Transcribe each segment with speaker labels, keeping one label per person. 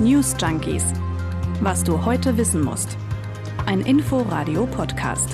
Speaker 1: News Junkies. Was du heute wissen musst. Ein Info-Radio-Podcast.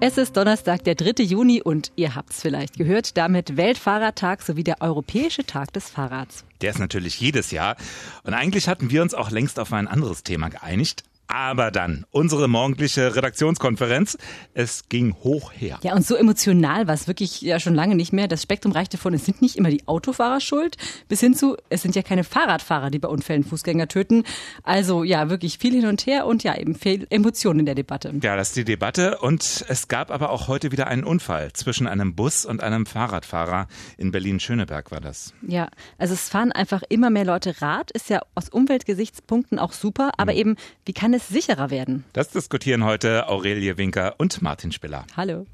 Speaker 2: Es ist Donnerstag, der 3. Juni und ihr habt's vielleicht gehört, damit Weltfahrradtag sowie der Europäische Tag des Fahrrads.
Speaker 3: Der ist natürlich jedes Jahr. Und eigentlich hatten wir uns auch längst auf ein anderes Thema geeinigt. Aber dann, unsere morgendliche Redaktionskonferenz, es ging hoch her.
Speaker 2: Ja, und so emotional war es wirklich ja schon lange nicht mehr. Das Spektrum reichte von, es sind nicht immer die Autofahrer schuld, bis hin zu, es sind ja keine Fahrradfahrer, die bei Unfällen Fußgänger töten. Also ja, wirklich viel hin und her und ja, eben viel Emotionen in der Debatte.
Speaker 3: Ja, das ist die Debatte. Und es gab aber auch heute wieder einen Unfall zwischen einem Bus und einem Fahrradfahrer. In Berlin-Schöneberg war das.
Speaker 2: Ja, also es fahren einfach immer mehr Leute Rad, ist ja aus Umweltgesichtspunkten auch super, aber mhm. eben, wie kann es sicherer werden?
Speaker 3: Das diskutieren heute Aurelie Winker und Martin Spiller.
Speaker 2: Hallo.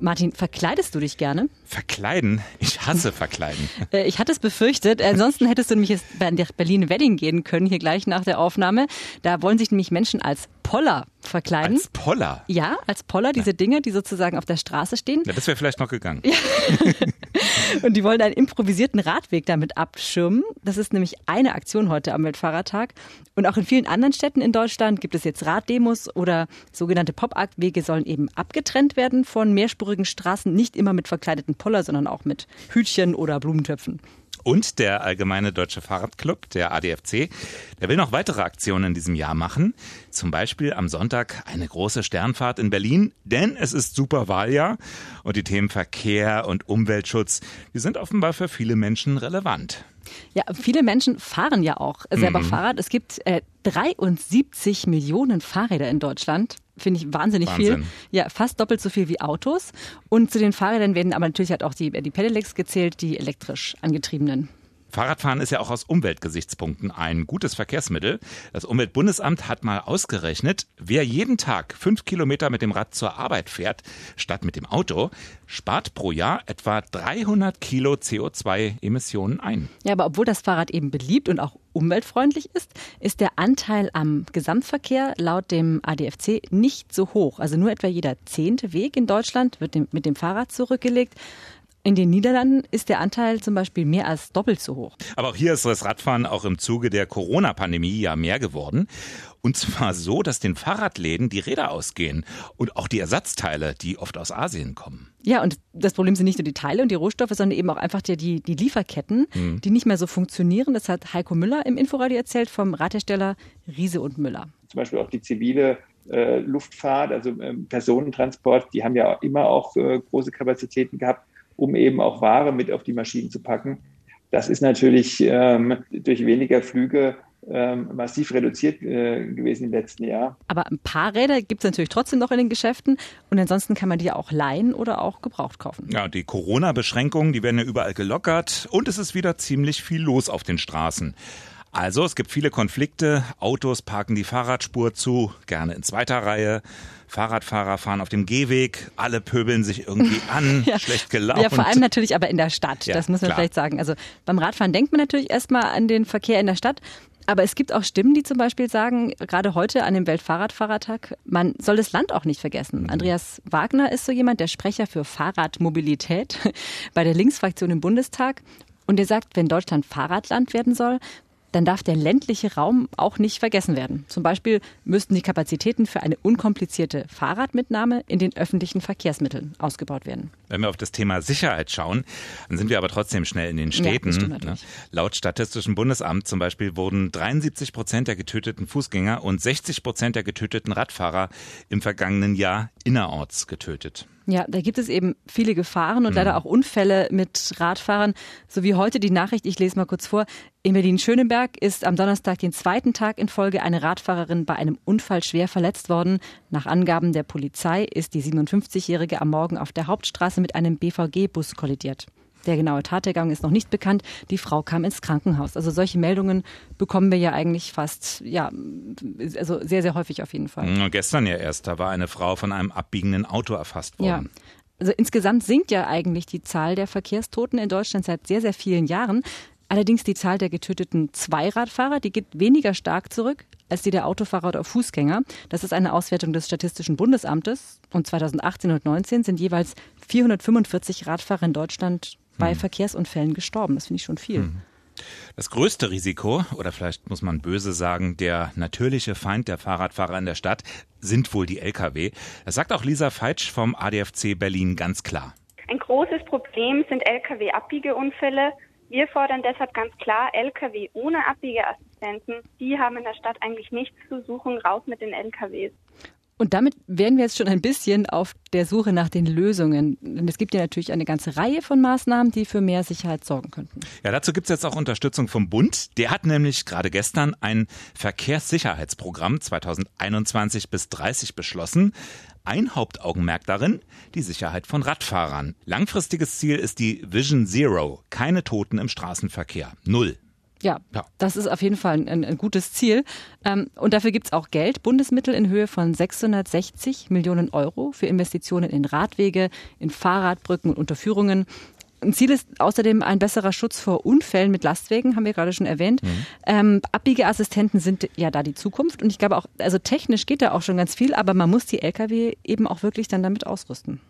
Speaker 2: Martin, verkleidest du dich gerne?
Speaker 3: Verkleiden? Ich hasse Verkleiden.
Speaker 2: Äh, ich hatte es befürchtet. Ansonsten hättest du nämlich jetzt bei der Berlin Wedding gehen können, hier gleich nach der Aufnahme. Da wollen sich nämlich Menschen als Poller verkleiden.
Speaker 3: Als Poller?
Speaker 2: Ja, als Poller, diese Dinge, die sozusagen auf der Straße stehen.
Speaker 3: Ja, das wäre vielleicht noch gegangen.
Speaker 2: Ja. Und die wollen einen improvisierten Radweg damit abschirmen. Das ist nämlich eine Aktion heute am Weltfahrradtag. Und auch in vielen anderen Städten in Deutschland gibt es jetzt Raddemos oder sogenannte Pop-Art-Wege sollen eben abgetrennt werden von mehrspurigen Straßen, nicht immer mit verkleideten Poller, sondern auch mit Hütchen oder Blumentöpfen.
Speaker 3: Und der Allgemeine Deutsche Fahrradclub, der ADFC, der will noch weitere Aktionen in diesem Jahr machen. Zum Beispiel am Sonntag eine große Sternfahrt in Berlin, denn es ist Superwahljahr und die Themen Verkehr und Umweltschutz, die sind offenbar für viele Menschen relevant.
Speaker 2: Ja, viele Menschen fahren ja auch selber mhm. Fahrrad. Es gibt äh, 73 Millionen Fahrräder in Deutschland. Finde ich wahnsinnig Wahnsinn. viel. Ja, fast doppelt so viel wie Autos. Und zu den Fahrrädern werden aber natürlich halt auch die, die Pedelecs gezählt, die elektrisch angetriebenen.
Speaker 3: Fahrradfahren ist ja auch aus Umweltgesichtspunkten ein gutes Verkehrsmittel. Das Umweltbundesamt hat mal ausgerechnet, wer jeden Tag fünf Kilometer mit dem Rad zur Arbeit fährt, statt mit dem Auto, spart pro Jahr etwa 300 Kilo CO2-Emissionen ein.
Speaker 2: Ja, aber obwohl das Fahrrad eben beliebt und auch umweltfreundlich ist, ist der Anteil am Gesamtverkehr laut dem ADFC nicht so hoch. Also nur etwa jeder zehnte Weg in Deutschland wird mit dem Fahrrad zurückgelegt. In den Niederlanden ist der Anteil zum Beispiel mehr als doppelt so hoch.
Speaker 3: Aber auch hier ist das Radfahren auch im Zuge der Corona-Pandemie ja mehr geworden. Und zwar so, dass den Fahrradläden die Räder ausgehen und auch die Ersatzteile, die oft aus Asien kommen.
Speaker 2: Ja, und das Problem sind nicht nur die Teile und die Rohstoffe, sondern eben auch einfach die, die, die Lieferketten, mhm. die nicht mehr so funktionieren. Das hat Heiko Müller im Inforadio erzählt vom Radhersteller Riese und Müller.
Speaker 4: Zum Beispiel auch die zivile äh, Luftfahrt, also ähm, Personentransport, die haben ja immer auch äh, große Kapazitäten gehabt um eben auch Ware mit auf die Maschinen zu packen. Das ist natürlich ähm, durch weniger Flüge ähm, massiv reduziert äh, gewesen im letzten Jahr.
Speaker 2: Aber ein paar Räder gibt es natürlich trotzdem noch in den Geschäften und ansonsten kann man die ja auch leihen oder auch gebraucht kaufen.
Speaker 3: Ja, die Corona-Beschränkungen, die werden ja überall gelockert und es ist wieder ziemlich viel los auf den Straßen. Also es gibt viele Konflikte. Autos parken die Fahrradspur zu, gerne in zweiter Reihe. Fahrradfahrer fahren auf dem Gehweg, alle pöbeln sich irgendwie an, ja. schlecht gelaunt.
Speaker 2: Ja, vor allem natürlich aber in der Stadt, ja, das muss man klar. vielleicht sagen. Also beim Radfahren denkt man natürlich erstmal an den Verkehr in der Stadt. Aber es gibt auch Stimmen, die zum Beispiel sagen, gerade heute an dem Weltfahrradfahrertag, man soll das Land auch nicht vergessen. Mhm. Andreas Wagner ist so jemand, der Sprecher für Fahrradmobilität bei der Linksfraktion im Bundestag. Und er sagt, wenn Deutschland Fahrradland werden soll, dann darf der ländliche Raum auch nicht vergessen werden. Zum Beispiel müssten die Kapazitäten für eine unkomplizierte Fahrradmitnahme in den öffentlichen Verkehrsmitteln ausgebaut werden.
Speaker 3: Wenn wir auf das Thema Sicherheit schauen, dann sind wir aber trotzdem schnell in den Städten. Ja, ne? Laut Statistischem Bundesamt zum Beispiel wurden 73 Prozent der getöteten Fußgänger und 60 Prozent der getöteten Radfahrer im vergangenen Jahr innerorts getötet.
Speaker 2: Ja, da gibt es eben viele Gefahren und mhm. leider auch Unfälle mit Radfahrern. So wie heute die Nachricht, ich lese mal kurz vor. In Berlin-Schöneberg ist am Donnerstag den zweiten Tag in Folge eine Radfahrerin bei einem Unfall schwer verletzt worden. Nach Angaben der Polizei ist die 57-Jährige am Morgen auf der Hauptstraße mit einem BVG-Bus kollidiert. Der genaue Tathergang ist noch nicht bekannt. Die Frau kam ins Krankenhaus. Also solche Meldungen bekommen wir ja eigentlich fast, ja, also sehr, sehr häufig auf jeden Fall.
Speaker 3: Mhm, gestern ja erst, da war eine Frau von einem abbiegenden Auto erfasst worden.
Speaker 2: Ja. Also insgesamt sinkt ja eigentlich die Zahl der Verkehrstoten in Deutschland seit sehr, sehr vielen Jahren. Allerdings die Zahl der getöteten Zweiradfahrer, die geht weniger stark zurück als die der Autofahrer oder Fußgänger. Das ist eine Auswertung des Statistischen Bundesamtes. Und 2018 und 2019 sind jeweils 445 Radfahrer in Deutschland bei hm. Verkehrsunfällen gestorben. Das finde ich schon viel. Hm.
Speaker 3: Das größte Risiko, oder vielleicht muss man böse sagen, der natürliche Feind der Fahrradfahrer in der Stadt sind wohl die Lkw. Das sagt auch Lisa Feitsch vom ADFC Berlin ganz klar.
Speaker 5: Ein großes Problem sind Lkw-Abbiegeunfälle. Wir fordern deshalb ganz klar, Lkw ohne Abbiegeassistenten, die haben in der Stadt eigentlich nichts zu suchen, raus mit den Lkws.
Speaker 2: Und damit wären wir jetzt schon ein bisschen auf der Suche nach den Lösungen. Denn es gibt ja natürlich eine ganze Reihe von Maßnahmen, die für mehr Sicherheit sorgen könnten.
Speaker 3: Ja, dazu gibt es jetzt auch Unterstützung vom Bund. Der hat nämlich gerade gestern ein Verkehrssicherheitsprogramm 2021 bis 30 beschlossen. Ein Hauptaugenmerk darin, die Sicherheit von Radfahrern. Langfristiges Ziel ist die Vision Zero. Keine Toten im Straßenverkehr. Null.
Speaker 2: Ja, ja, das ist auf jeden Fall ein, ein gutes Ziel. Ähm, und dafür gibt es auch Geld, Bundesmittel in Höhe von 660 Millionen Euro für Investitionen in Radwege, in Fahrradbrücken und Unterführungen. Ein Ziel ist außerdem ein besserer Schutz vor Unfällen mit Lastwagen, haben wir gerade schon erwähnt. Mhm. Ähm, Abbiegeassistenten sind ja da die Zukunft und ich glaube auch, also technisch geht da auch schon ganz viel, aber man muss die Lkw eben auch wirklich dann damit ausrüsten.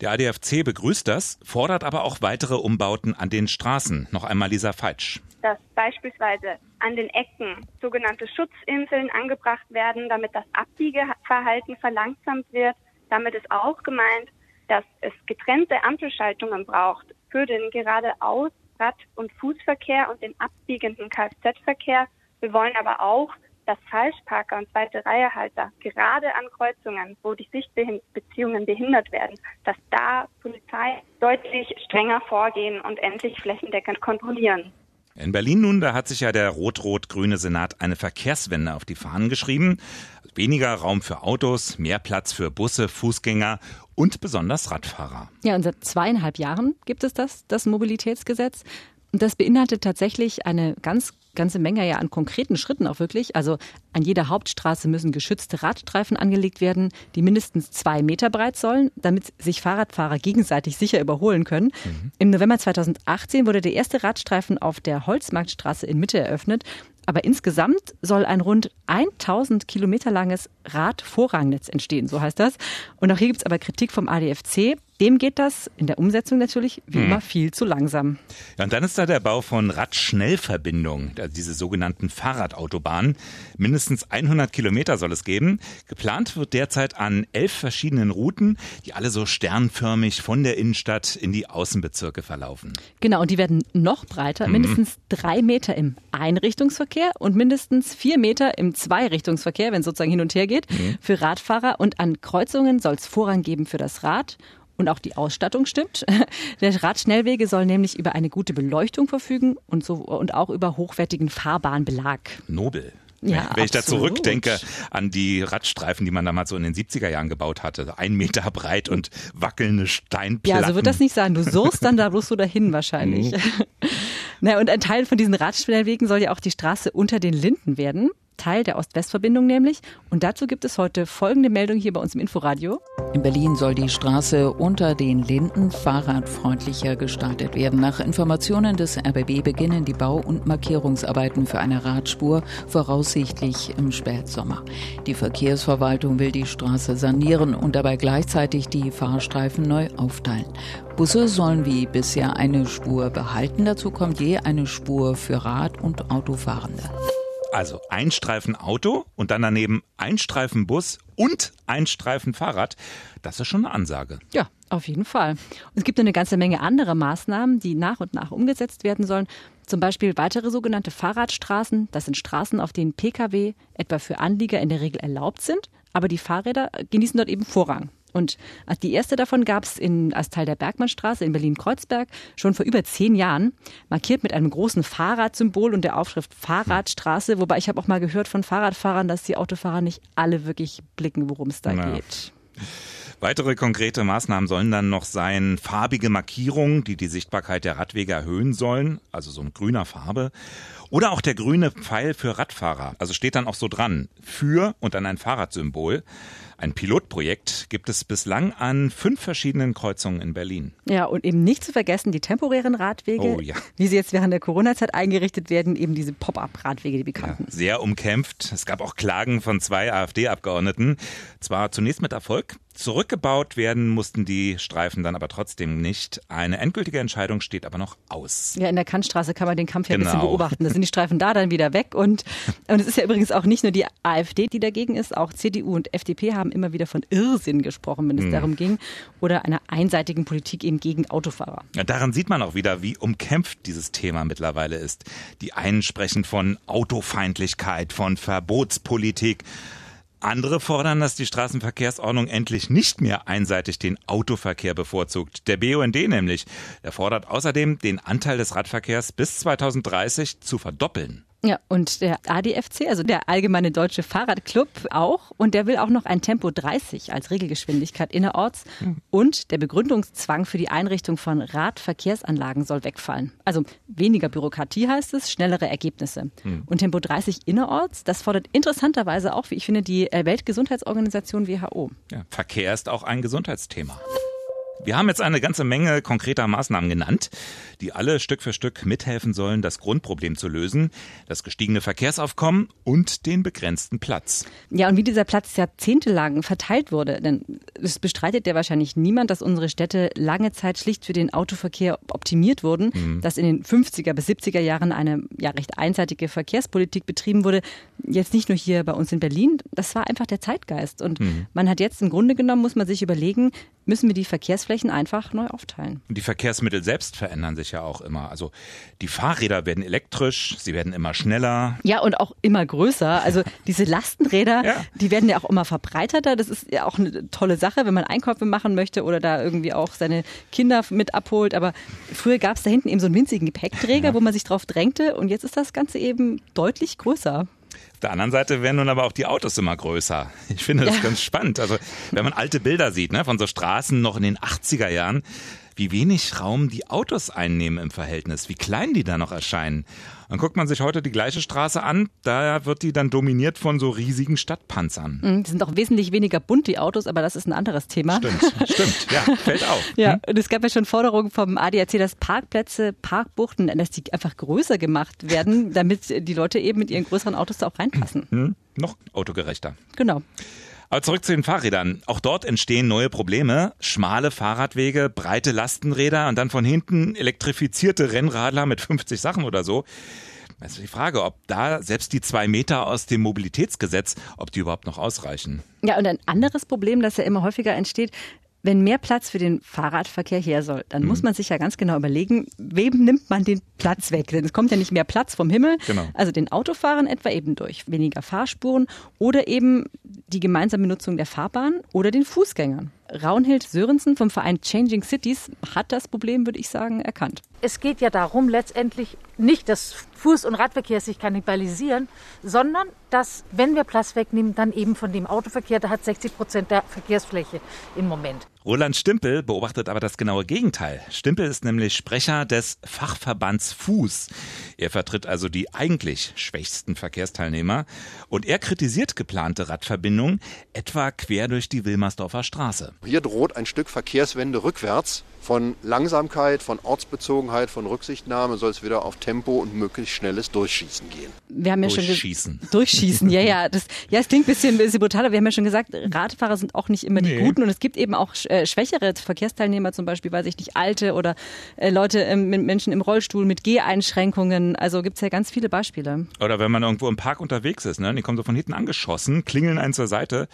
Speaker 3: Der ADFC begrüßt das, fordert aber auch weitere Umbauten an den Straßen. Noch einmal Lisa Feitsch.
Speaker 5: Dass beispielsweise an den Ecken sogenannte Schutzinseln angebracht werden, damit das Abbiegeverhalten verlangsamt wird. Damit ist auch gemeint, dass es getrennte Ampelschaltungen braucht für den geradeaus Rad- und Fußverkehr und den abbiegenden Kfz-Verkehr. Wir wollen aber auch, dass Falschparker und zweite Reihehalter gerade an Kreuzungen, wo die Sichtbeziehungen behindert werden, dass da Polizei deutlich strenger vorgehen und endlich flächendeckend kontrollieren.
Speaker 3: In Berlin nun, da hat sich ja der rot-rot-grüne Senat eine Verkehrswende auf die Fahnen geschrieben. Weniger Raum für Autos, mehr Platz für Busse, Fußgänger und besonders Radfahrer.
Speaker 2: Ja, und seit zweieinhalb Jahren gibt es das, das Mobilitätsgesetz. Und das beinhaltet tatsächlich eine ganz ganze Menge ja an konkreten Schritten auch wirklich. Also an jeder Hauptstraße müssen geschützte Radstreifen angelegt werden, die mindestens zwei Meter breit sollen, damit sich Fahrradfahrer gegenseitig sicher überholen können. Mhm. Im November 2018 wurde der erste Radstreifen auf der Holzmarktstraße in Mitte eröffnet. Aber insgesamt soll ein rund 1000 Kilometer langes Radvorrangnetz entstehen, so heißt das. Und auch hier gibt es aber Kritik vom ADFC. Dem geht das in der Umsetzung natürlich wie hm. immer viel zu langsam.
Speaker 3: Ja, und dann ist da der Bau von Radschnellverbindungen, also diese sogenannten Fahrradautobahnen. Mindestens 100 Kilometer soll es geben. Geplant wird derzeit an elf verschiedenen Routen, die alle so sternförmig von der Innenstadt in die Außenbezirke verlaufen.
Speaker 2: Genau, und die werden noch breiter, hm. mindestens drei Meter im Einrichtungsverkehr und mindestens vier Meter im Zweirichtungsverkehr, wenn es sozusagen hin und her geht, hm. für Radfahrer. Und an Kreuzungen soll es Vorrang geben für das Rad und auch die Ausstattung stimmt. Der Radschnellwege soll nämlich über eine gute Beleuchtung verfügen und, so, und auch über hochwertigen Fahrbahnbelag.
Speaker 3: Nobel. Ja, Wenn ich da zurückdenke an die Radstreifen, die man damals so in den 70er Jahren gebaut hatte, ein Meter breit und wackelnde Steinplatten.
Speaker 2: Ja, so wird das nicht sein. Du suchst dann da bloß so dahin wahrscheinlich. Mhm. Na, und ein Teil von diesen Radschnellwegen soll ja auch die Straße unter den Linden werden. Teil der Ost-West-Verbindung nämlich. Und dazu gibt es heute folgende Meldung hier bei uns im Inforadio.
Speaker 6: In Berlin soll die Straße unter den Linden fahrradfreundlicher gestaltet werden. Nach Informationen des RBB beginnen die Bau- und Markierungsarbeiten für eine Radspur voraussichtlich im Spätsommer. Die Verkehrsverwaltung will die Straße sanieren und dabei gleichzeitig die Fahrstreifen neu aufteilen. Busse sollen wie bisher eine Spur behalten. Dazu kommt je eine Spur für Rad- und Autofahrende.
Speaker 3: Also ein Streifen Auto und dann daneben ein Streifen Bus und ein Streifen Fahrrad. Das ist schon eine Ansage.
Speaker 2: Ja, auf jeden Fall. Und es gibt eine ganze Menge andere Maßnahmen, die nach und nach umgesetzt werden sollen. Zum Beispiel weitere sogenannte Fahrradstraßen. Das sind Straßen, auf denen Pkw etwa für Anlieger in der Regel erlaubt sind, aber die Fahrräder genießen dort eben Vorrang. Und die erste davon gab es als Teil der Bergmannstraße in Berlin-Kreuzberg schon vor über zehn Jahren, markiert mit einem großen Fahrradsymbol und der Aufschrift Fahrradstraße. Wobei ich habe auch mal gehört von Fahrradfahrern, dass die Autofahrer nicht alle wirklich blicken, worum es da ja. geht.
Speaker 3: Weitere konkrete Maßnahmen sollen dann noch sein, farbige Markierungen, die die Sichtbarkeit der Radwege erhöhen sollen, also so ein grüner Farbe. Oder auch der grüne Pfeil für Radfahrer. Also steht dann auch so dran, für und dann ein Fahrradsymbol. Ein Pilotprojekt gibt es bislang an fünf verschiedenen Kreuzungen in Berlin.
Speaker 2: Ja, und eben nicht zu vergessen die temporären Radwege, oh, ja. wie sie jetzt während der Corona-Zeit eingerichtet werden, eben diese Pop-up-Radwege, die bekannten.
Speaker 3: Ja, sehr umkämpft. Es gab auch Klagen von zwei AfD-Abgeordneten. Zwar zunächst mit Erfolg, weg. Zurückgebaut werden mussten die Streifen dann aber trotzdem nicht. Eine endgültige Entscheidung steht aber noch aus.
Speaker 2: Ja, in der Kantstraße kann man den Kampf ja genau. ein bisschen genau. beobachten. Da sind die Streifen da, dann wieder weg. Und, und es ist ja übrigens auch nicht nur die AfD, die dagegen ist, auch CDU und FDP haben immer wieder von Irrsinn gesprochen, wenn es hm. darum ging. Oder einer einseitigen Politik eben gegen Autofahrer.
Speaker 3: Ja, daran sieht man auch wieder, wie umkämpft dieses Thema mittlerweile ist. Die einen sprechen von Autofeindlichkeit, von Verbotspolitik. Andere fordern, dass die Straßenverkehrsordnung endlich nicht mehr einseitig den Autoverkehr bevorzugt. Der BUND nämlich. Er fordert außerdem, den Anteil des Radverkehrs bis 2030 zu verdoppeln.
Speaker 2: Ja, und der ADFC, also der Allgemeine Deutsche Fahrradclub auch. Und der will auch noch ein Tempo 30 als Regelgeschwindigkeit innerorts. Mhm. Und der Begründungszwang für die Einrichtung von Radverkehrsanlagen soll wegfallen. Also weniger Bürokratie heißt es, schnellere Ergebnisse. Mhm. Und Tempo 30 innerorts, das fordert interessanterweise auch, wie ich finde, die Weltgesundheitsorganisation WHO.
Speaker 3: Ja, Verkehr ist auch ein Gesundheitsthema. Wir haben jetzt eine ganze Menge konkreter Maßnahmen genannt, die alle Stück für Stück mithelfen sollen, das Grundproblem zu lösen, das gestiegene Verkehrsaufkommen und den begrenzten Platz.
Speaker 2: Ja, und wie dieser Platz jahrzehntelang verteilt wurde, denn es bestreitet ja wahrscheinlich niemand, dass unsere Städte lange Zeit schlicht für den Autoverkehr optimiert wurden, mhm. dass in den 50er bis 70er Jahren eine ja recht einseitige Verkehrspolitik betrieben wurde, jetzt nicht nur hier bei uns in Berlin, das war einfach der Zeitgeist und mhm. man hat jetzt im Grunde genommen muss man sich überlegen, müssen wir die Verkehrsflächen einfach neu aufteilen.
Speaker 3: Die Verkehrsmittel selbst verändern sich ja auch immer. Also die Fahrräder werden elektrisch, sie werden immer schneller.
Speaker 2: Ja, und auch immer größer. Also diese Lastenräder, ja. die werden ja auch immer verbreiterter. Das ist ja auch eine tolle Sache, wenn man Einkäufe machen möchte oder da irgendwie auch seine Kinder mit abholt. Aber früher gab es da hinten eben so einen winzigen Gepäckträger, ja. wo man sich drauf drängte. Und jetzt ist das Ganze eben deutlich größer.
Speaker 3: Auf der anderen Seite werden nun aber auch die Autos immer größer. Ich finde das ja. ganz spannend. Also wenn man alte Bilder sieht, ne, von so Straßen noch in den 80er Jahren, wie wenig Raum die Autos einnehmen im Verhältnis, wie klein die da noch erscheinen. Dann guckt man sich heute die gleiche Straße an, da wird die dann dominiert von so riesigen Stadtpanzern.
Speaker 2: Mhm, die sind auch wesentlich weniger bunt, die Autos, aber das ist ein anderes Thema.
Speaker 3: Stimmt, stimmt, ja, fällt auf.
Speaker 2: Ja, hm? und es gab ja schon Forderungen vom ADAC, dass Parkplätze, Parkbuchten, dass die einfach größer gemacht werden, damit die Leute eben mit ihren größeren Autos da auch reinpassen.
Speaker 3: Hm, noch autogerechter.
Speaker 2: Genau.
Speaker 3: Aber zurück zu den Fahrrädern. Auch dort entstehen neue Probleme. Schmale Fahrradwege, breite Lastenräder und dann von hinten elektrifizierte Rennradler mit 50 Sachen oder so. Das ist die Frage, ob da selbst die zwei Meter aus dem Mobilitätsgesetz, ob die überhaupt noch ausreichen.
Speaker 2: Ja, und ein anderes Problem, das ja immer häufiger entsteht, wenn mehr Platz für den Fahrradverkehr her soll, dann mhm. muss man sich ja ganz genau überlegen, wem nimmt man den Platz weg? Denn es kommt ja nicht mehr Platz vom Himmel. Genau. Also den Autofahrern etwa eben durch weniger Fahrspuren oder eben die gemeinsame Nutzung der Fahrbahn oder den Fußgängern. Raunhild Sörensen vom Verein Changing Cities hat das Problem, würde ich sagen, erkannt.
Speaker 7: Es geht ja darum, letztendlich nicht, dass Fuß- und Radverkehr sich kannibalisieren, sondern dass, wenn wir Platz wegnehmen, dann eben von dem Autoverkehr, der hat 60 Prozent der Verkehrsfläche im Moment.
Speaker 3: Roland Stimpel beobachtet aber das genaue Gegenteil. Stimpel ist nämlich Sprecher des Fachverbands Fuß. Er vertritt also die eigentlich schwächsten Verkehrsteilnehmer und er kritisiert geplante Radverbindungen, etwa quer durch die Wilmersdorfer Straße.
Speaker 8: Hier droht ein Stück Verkehrswende rückwärts. Von Langsamkeit, von Ortsbezogenheit, von Rücksichtnahme soll es wieder auf Tempo und möglichst schnelles Durchschießen gehen.
Speaker 3: Wir haben ja durchschießen.
Speaker 2: Schon durchschießen, ja, ja. Das, ja, es klingt ein bisschen, ein bisschen brutaler. Wir haben ja schon gesagt, Radfahrer sind auch nicht immer die nee. Guten und es gibt eben auch äh, schwächere Verkehrsteilnehmer, zum Beispiel, weiß ich nicht, alte oder äh, Leute, äh, mit Menschen im Rollstuhl mit Geheinschränkungen. Also gibt es ja ganz viele Beispiele.
Speaker 3: Oder wenn man irgendwo im Park unterwegs ist, ne? die kommen so von hinten angeschossen, klingeln einen zur Seite.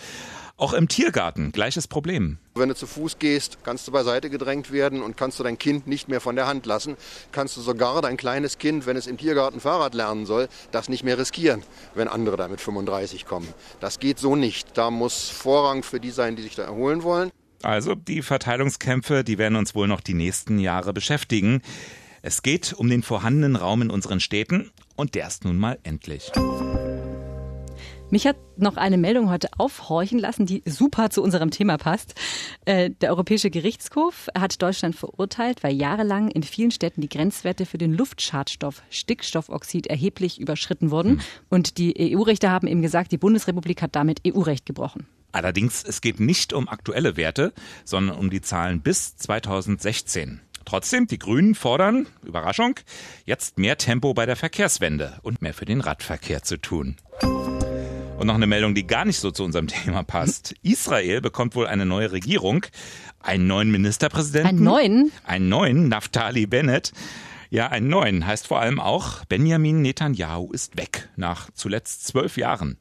Speaker 3: Auch im Tiergarten gleiches Problem.
Speaker 8: Wenn du zu Fuß gehst, kannst du beiseite gedrängt werden und kannst du dein Kind nicht mehr von der Hand lassen. Kannst du sogar dein kleines Kind, wenn es im Tiergarten Fahrrad lernen soll, das nicht mehr riskieren, wenn andere da mit 35 kommen. Das geht so nicht. Da muss Vorrang für die sein, die sich da erholen wollen.
Speaker 3: Also die Verteilungskämpfe, die werden uns wohl noch die nächsten Jahre beschäftigen. Es geht um den vorhandenen Raum in unseren Städten und der ist nun mal endlich.
Speaker 2: Mich hat noch eine Meldung heute aufhorchen lassen, die super zu unserem Thema passt. Äh, der Europäische Gerichtshof hat Deutschland verurteilt, weil jahrelang in vielen Städten die Grenzwerte für den Luftschadstoff Stickstoffoxid erheblich überschritten wurden. Hm. Und die EU-Richter haben eben gesagt, die Bundesrepublik hat damit EU-Recht gebrochen.
Speaker 3: Allerdings, es geht nicht um aktuelle Werte, sondern um die Zahlen bis 2016. Trotzdem, die Grünen fordern, Überraschung, jetzt mehr Tempo bei der Verkehrswende und mehr für den Radverkehr zu tun. Und noch eine Meldung, die gar nicht so zu unserem Thema passt. Israel bekommt wohl eine neue Regierung, einen neuen Ministerpräsidenten.
Speaker 2: Einen neuen?
Speaker 3: Einen neuen, Naftali Bennett. Ja, einen neuen heißt vor allem auch, Benjamin Netanyahu ist weg, nach zuletzt zwölf Jahren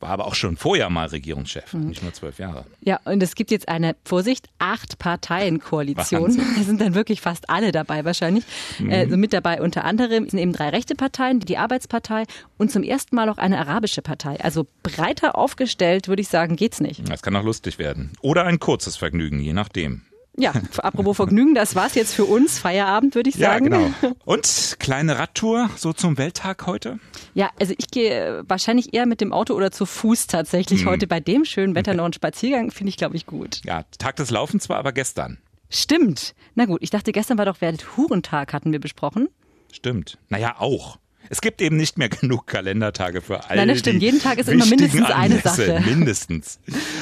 Speaker 3: war aber auch schon vorher mal Regierungschef, mhm. nicht nur zwölf Jahre.
Speaker 2: Ja, und es gibt jetzt eine, Vorsicht, acht Parteien-Koalition. Da sind dann wirklich fast alle dabei wahrscheinlich. Mhm. Also mit dabei unter anderem sind eben drei rechte Parteien, die Arbeitspartei und zum ersten Mal auch eine arabische Partei. Also breiter aufgestellt, würde ich sagen, geht's nicht.
Speaker 3: Das kann auch lustig werden. Oder ein kurzes Vergnügen, je nachdem.
Speaker 2: Ja, apropos Vergnügen, das war's jetzt für uns. Feierabend, würde ich sagen.
Speaker 3: Ja, genau. Und kleine Radtour so zum Welttag heute?
Speaker 2: Ja, also ich gehe wahrscheinlich eher mit dem Auto oder zu Fuß tatsächlich hm. heute bei dem schönen Wetter noch einen Spaziergang, finde ich, glaube ich, gut.
Speaker 3: Ja, Tag des Laufens zwar, aber gestern.
Speaker 2: Stimmt. Na gut, ich dachte, gestern war doch Welthurentag, hatten wir besprochen.
Speaker 3: Stimmt. Naja, auch. Es gibt eben nicht mehr genug Kalendertage für alle.
Speaker 2: Nein, das stimmt. Jeden Tag ist immer mindestens eine Sache.
Speaker 3: Mindestens.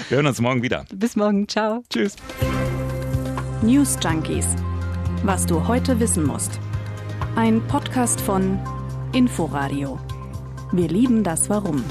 Speaker 3: Wir hören uns morgen wieder.
Speaker 2: Bis morgen. Ciao.
Speaker 3: Tschüss.
Speaker 1: News Junkies. Was du heute wissen musst. Ein Podcast von Inforadio. Wir lieben das Warum.